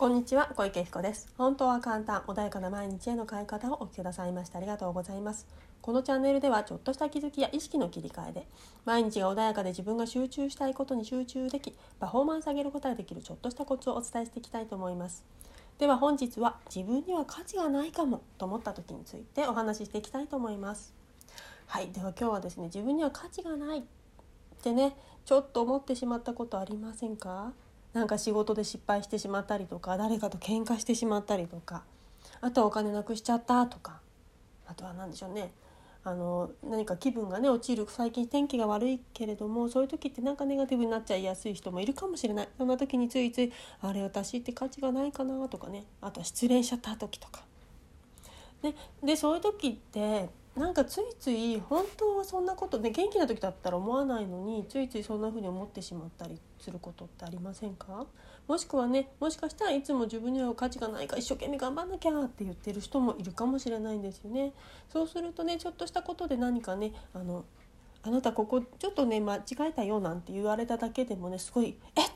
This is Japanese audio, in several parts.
こんにちは小池彦です。本当は簡単穏やかな毎日への変え方をお聞きくださいましてありがとうございます。このチャンネルではちょっとした気づきや意識の切り替えで毎日が穏やかで自分が集中したいことに集中できパフォーマンス上げることができるちょっとしたコツをお伝えしていきたいと思います。では本日は自分には価値がないかもと思った時についてお話ししていきたいと思います。はいでは今日はですね自分には価値がないってねちょっと思ってしまったことありませんか？なんか仕事で失敗してしまったりとか誰かと喧嘩してしまったりとかあとはお金なくしちゃったとかあとは何でしょうね。あの何か気分がね落ちる最近天気が悪いけれどもそういう時ってなんかネガティブになっちゃいやすい人もいるかもしれない。そんな時についつい「あれ私って価値がないかな」とかね。あとは失恋しちゃった時とか。ね、でそういう時ってなんかついつい本当はそんなことね元気な時だったら思わないのについついそんな風に思ってしまったりすることってありませんか？もしくはねもしかしたらいつも自分には価値がないか一生懸命頑張んなきゃって言ってる人もいるかもしれないんですよね。そうするとねちょっとしたことで何かねあのあなたここちょっとね間違えたよなんて言われただけでもねすごい「えっ!」って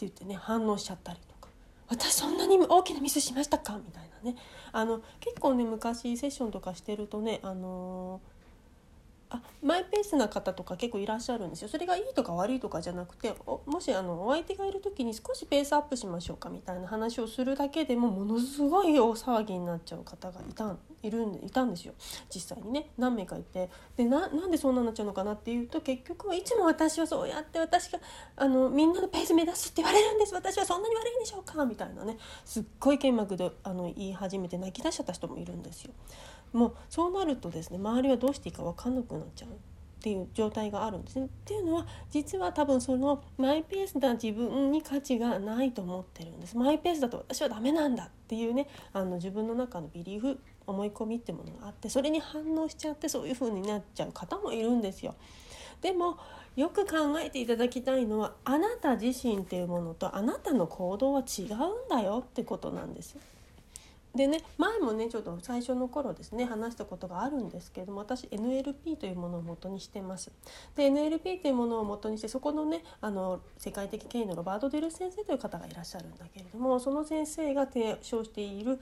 言ってね反応しちゃったりとか「私そんなに大きなミスしましたか?」みたいな。ねあの結構ね昔セッションとかしてるとねあのーあマイペースな方とか結構いらっしゃるんですよ。それがいいとか悪いとかじゃなくてもしあのお相手がいる時に少しペースアップしましょうかみたいな話をするだけでもものすごい大騒ぎになっちゃう方がいたいるんいたんですよ。実際にね何名かいて。でなんでそうなっちゃうのかなっていうと結局はいつも私はそうやって私があのみんなのペース目指すって言われるんです。私はそんなに悪いんでしょうかみたいなねすっごい剣幕であの言い始めて泣き出しちゃった人もいるんですよ。もうそうなるとですね周りはどうしていいか分かんなくなっちゃうっていう状態があるんですね。っていうのは実は多分そのマイペースな自分に価値がないと思ってるんです。マイペースだと私はダメなんだっていうねあの自分の中のビリーフ思い込みってものがあってそれに反応しちゃってそういう風になっちゃう方もいるんですよ。でもよく考えていただきたいのはあなた自身っていうものとあなたの行動は違うんだよってことなんです。でね前もねちょっと最初の頃ですね話したことがあるんですけれども私 NLP というものを元にしてます。で NLP というものを元にしてそこのねあの世界的権威のロバート・デル先生という方がいらっしゃるんだけれどもその先生が提唱している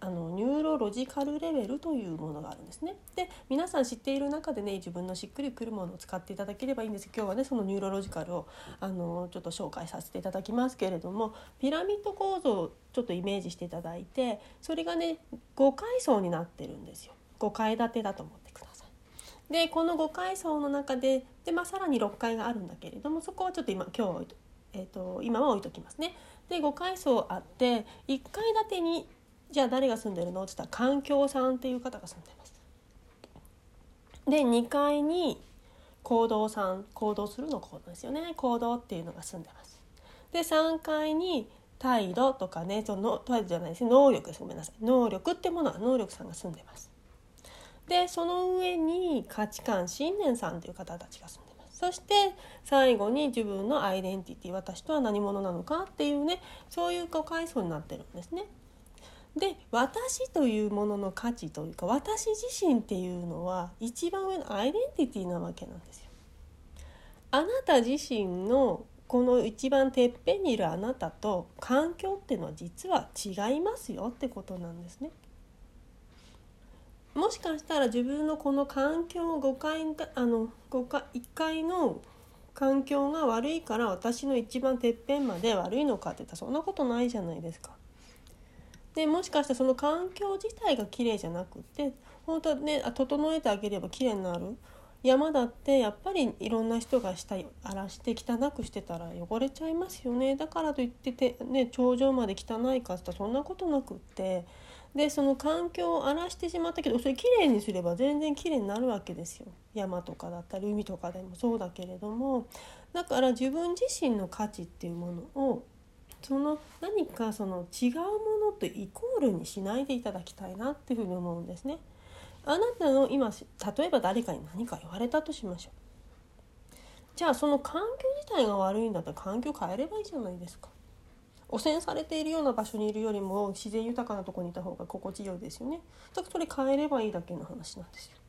あのニューロロジカルレベルというものがあるんですね。で皆さん知っている中でね自分のしっくりくるものを使っていただければいいんです今日はねそのニューロロジカルをあのちょっと紹介させていただきますけれどもピラミッド構造をちょっとイメージしていただいてそれがね5階層になってるんですよ。5階建てだと思ってください。でこの5階層の中でで、まあ、さらに6階があるんだけれどもそこはちょっと今今日えーと、今は置いときますね。で5階層あって1階建てにじゃあ誰が住んでるの？って言ったら環境さんっていう方が住んでます。で2階に行動さん行動するの行動ですよね行動っていうのが住んでます。で3階に態度とかねその態度じゃないですね能力ですごめんなさい能力ってものは能力さんが住んでます。でその上に価値観信念さんという方たちが住んでます。そして最後に自分のアイデンティティ私とは何者なのかっていうねそういう5階層になってるんですね。で私というものの価値というか私自身っていうのは一番上のアイデンティティなわけなんですよ。あなた自身のこの一番てっぺんにいるあなたと環境っていうのは実は違いますよってことなんですね。もしかしたら自分のこの環境を5階あの5階1階の環境が悪いから私の一番てっぺんまで悪いのかって言ったらそんなことないじゃないですか。でもしかしたらその環境自体が綺麗じゃなくって本当はね整えてあげれば綺麗になる。山だってやっぱりいろんな人が下荒らして汚くしてたら汚れちゃいますよね。だからといってて、ね、頂上まで汚いかってそんなことなくって。でその環境を荒らしてしまったけどそれきれいにすれば全然きれいになるわけですよ。山とかだったり海とかでもそうだけれども。だから自分自身の価値っていうものをその何かその違うものとイコールにしないでいただきたいなっていうふうに思うんですね。あなたの今例えば誰かに何か言われたとしましょう。じゃあその環境自体が悪いんだったら環境変えればいいじゃないですか。汚染されているような場所にいるよりも自然豊かなとこにいた方が心地よいですよね。だからそれ変えればいいだけの話なんですよ。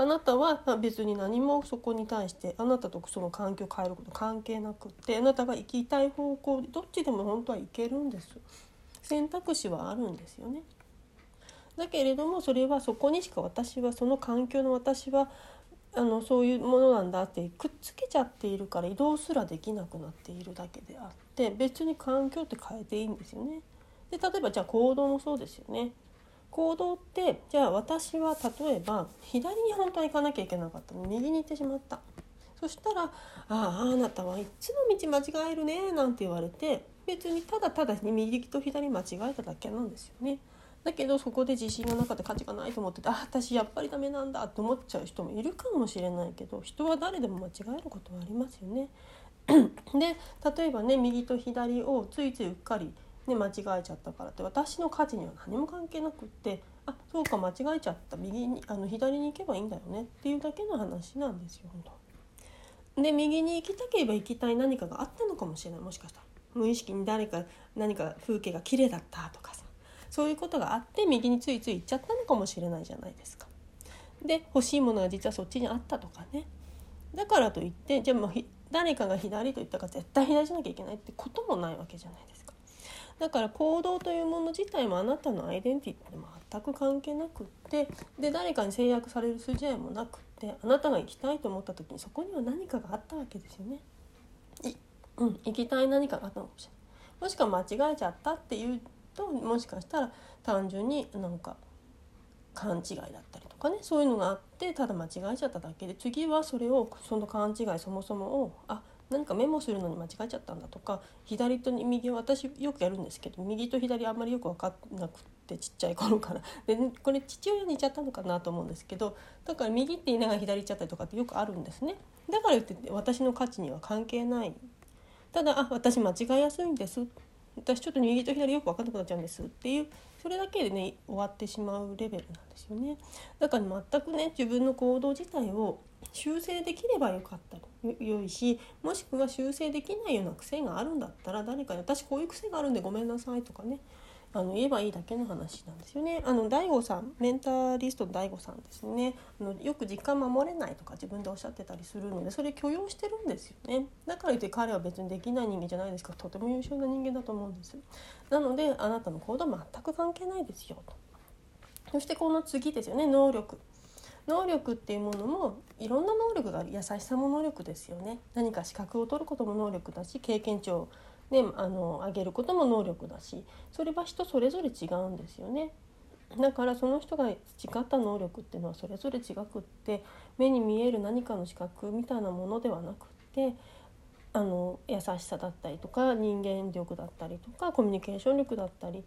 あなたは別に何もそこに対してあなたとその環境を変えること関係なくってあなたが行きたい方向どっちでも本当は行けるんです選択肢はあるんですよねだけれどもそれはそこにしか私はその環境の私はあのそういうものなんだってくっつけちゃっているから移動すらできなくなっているだけであって別に環境って変えていいんですよね。で例えばじゃあ行動もそうですよね。行動ってじゃあ私は例えば左に本当は行かなきゃいけなかったの右に行ってしまったそしたら「あああなたはいつも道間違えるね」なんて言われて別にただただ右と左間違えただけなんですよね。だけどそこで自信がなかった価値がないと思っててあ私やっぱりダメなんだって思っちゃう人もいるかもしれないけど人は誰でも間違えることはありますよね。で例えばね右と左をついついうっかりね、間違えちゃったからって私の価値には何も関係なくってあそうか間違えちゃった右にあの左に行けばいいんだよねっていうだけの話なんですよ本当。で右に行きたければ行きたい何かがあったのかもしれないもしかしたら無意識に誰か何か風景が綺麗だったとかさそういうことがあって右についつい行っちゃったのかもしれないじゃないですか。で欲しいものが実はそっちにあったとかねだからといってじゃあもう誰かが左と言ったから絶対左じゃなきゃいけないってこともないわけじゃないですか。だから行動というもの自体もあなたのアイデンティティと全く関係なくってで誰かに制約される筋合いもなくってあなたが行きたいと思った時にそこには何かがあったわけですよね。うん、行きたい何かがあったのかもしれない。もしくは間違えちゃったっていうともしかしたら単純になんか勘違いだったりとかねそういうのがあってただ間違えちゃっただけで次はそれをその勘違いそもそもをあ何かメモするのに間違えちゃったんだとか左と右私よくやるんですけど右と左あんまりよく分かんなくてちっちゃい頃から。でこれ父親に言っちゃったのかなと思うんですけどだから右って言いながら左行っちゃったりとかってよくあるんですね。だから言って私の価値には関係ない。ただあ私間違いやすいんです。私ちょっと右と左よく分かんなくなっちゃうんですっていうそれだけでね終わってしまうレベルなんですよね。だから全くね自分の行動自体を修正できればよかった良いしもしくは修正できないような癖があるんだったら誰かに「私こういう癖があるんでごめんなさい」とかねあの言えばいいだけの話なんですよね。あの大悟さんメンタリストの大悟さんですねあのよく時間守れないとか自分でおっしゃってたりするのでそれ許容してるんですよね。だから言って彼は別にできない人間じゃないですかとても優秀な人間だと思うんです。なのであなたの行動は全く関係ないですよと。そしてこの次ですよね能力。能力っていうものもいろんな能力がある優しさも能力ですよね何か資格を取ることも能力だし経験値をね、あの上げることも能力だしそれは人それぞれ違うんですよね。だからその人が培った能力っていうのはそれぞれ違くって目に見える何かの資格みたいなものではなくってあの優しさだったりとか人間力だったりとかコミュニケーション力だったり、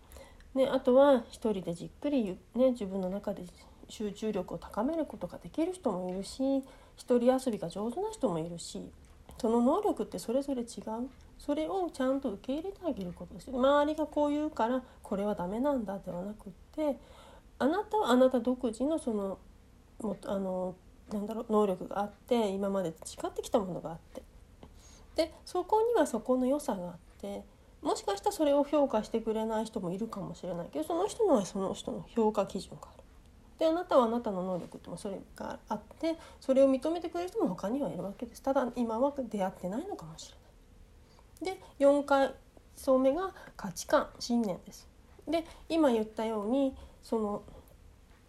ね、あとは一人でじっくり、ね、自分の中で集中力を高めることができる人もいるし一人遊びが上手な人もいるしその能力ってそれぞれ違うそれをちゃんと受け入れてあげることです周りがこう言うからこれはダメなんだではなくってあなたはあなた独自のそのもあのなんだろう能力があって今まで培ってきたものがあってでそこにはそこの良さがあってもしかしたらそれを評価してくれない人もいるかもしれないけどその人のはその人の評価基準がある。であなたはあなたの能力ってもそれがあってそれを認めてくれる人も他にはいるわけですただ今は出会ってないのかもしれない。で4回層目が価値観信念です。で今言ったようにその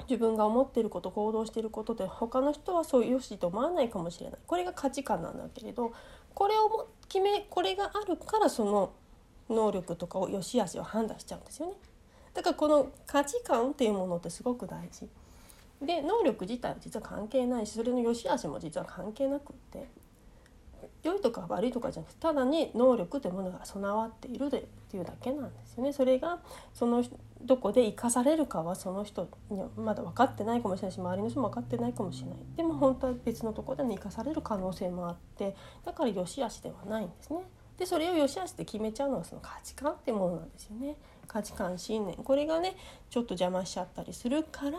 自分が思ってること行動していることで他の人はそうよしと思わないかもしれないこれが価値観なんだけれどこれを決めこれがあるからその能力とかを良し悪しを判断しちゃうんですよね。だからこの価値観っていうものってすごく大事。で能力自体は実は関係ないしそれの良し悪しも実は関係なくって良いとか悪いとかじゃなくてただに能力というものが備わっているでっていうだけなんですよね。それがそのどこで生かされるかはその人にはまだ分かってないかもしれないし周りの人も分かってないかもしれないでも本当は別のところで、生かされる可能性もあってだから良し悪しではないんですね。でそれを良し悪しで決めちゃうのはその価値観っていうものなんですよね。価値観信念これがねちょっと邪魔しちゃったりするから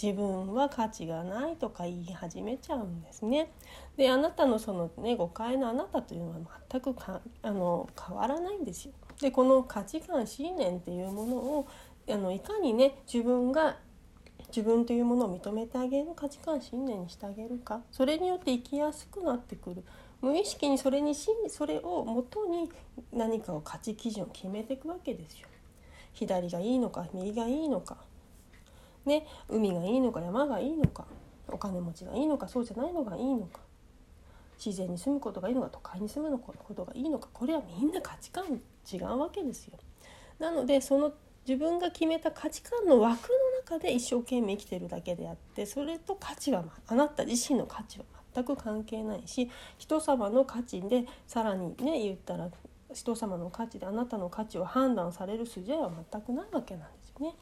自分は価値がないとか言い始めちゃうんですね。であなたのそのね誤解のあなたというのは全くかあの変わらないんですよ。でこの価値観信念っていうものをあのいかにね自分が自分というものを認めてあげる価値観信念にしてあげるかそれによって生きやすくなってくる無意識にそれにそれをもとに何かを価値基準を決めていくわけですよ。左がいいのか右がいいのか、ね、海がいいのか山がいいのかお金持ちがいいのかそうじゃないのがいいのか。自然に住むことがいいのか都会に住むことがいいのか。これはみんな価値観違うわけですよ。なのでその自分が決めた価値観の枠の中で一生懸命生きてるだけであってそれと価値はあなた自身の価値は全く関係ないし人様の価値でさらにね言ったら人様の価値であなたの価値を判断される筋合いは全くないわけなんですよね。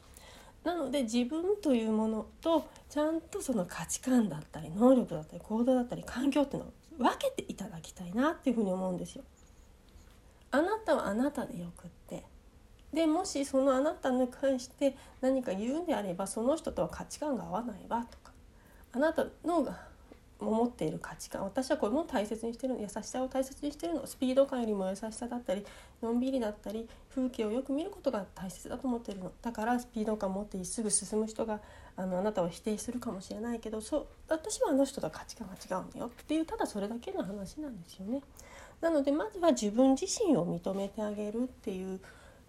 なので自分というものとちゃんとその価値観だったり能力だったり行動だったり環境っていうのを分けていただきたいなっていうふうに思うんですよ。あなたはあなたでよくってでもしそのあなたに関して何か言うんであればその人とは価値観が合わないわとかあなたの持っている価値観私はこれも大切にしてるの優しさを大切にしてるのスピード感よりも優しさだったりのんびりだったり風景をよく見ることが大切だと思ってるのだからスピード感持ってすぐ進む人があのあなたを否定するかもしれないけどそう私はあの人とは価値観が違うんだよっていうただそれだけの話なんですよね。なのでまずは自分自身を認めてあげるっていう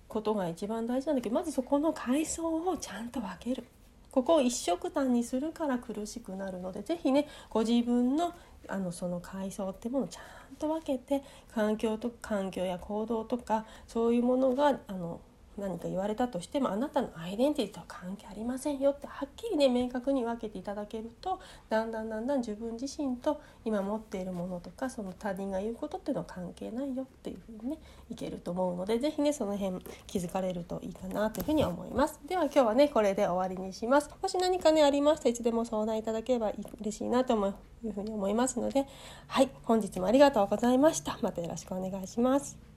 ことが一番大事なんだけどまずそこの階層をちゃんと分ける。ここを一色単にするから苦しくなるので是非ねご自分のあのその階層ってものをちゃんと分けて環境と環境や行動とかそういうものがあの何か言われたとしてもあなたのアイデンティティとは関係ありませんよってはっきりね明確に分けていただけるとだんだんだんだん自分自身と今持っているものとかその他人が言うことっていうのは関係ないよっていうふうにねいけると思うので是非ねその辺気づかれるといいかなというふうに思います。では今日はねこれで終わりにします。もし何かねありましたらいつでも相談いただければ嬉しいなと思いうふうに思いますのではい本日もありがとうございました。またよろしくお願いします。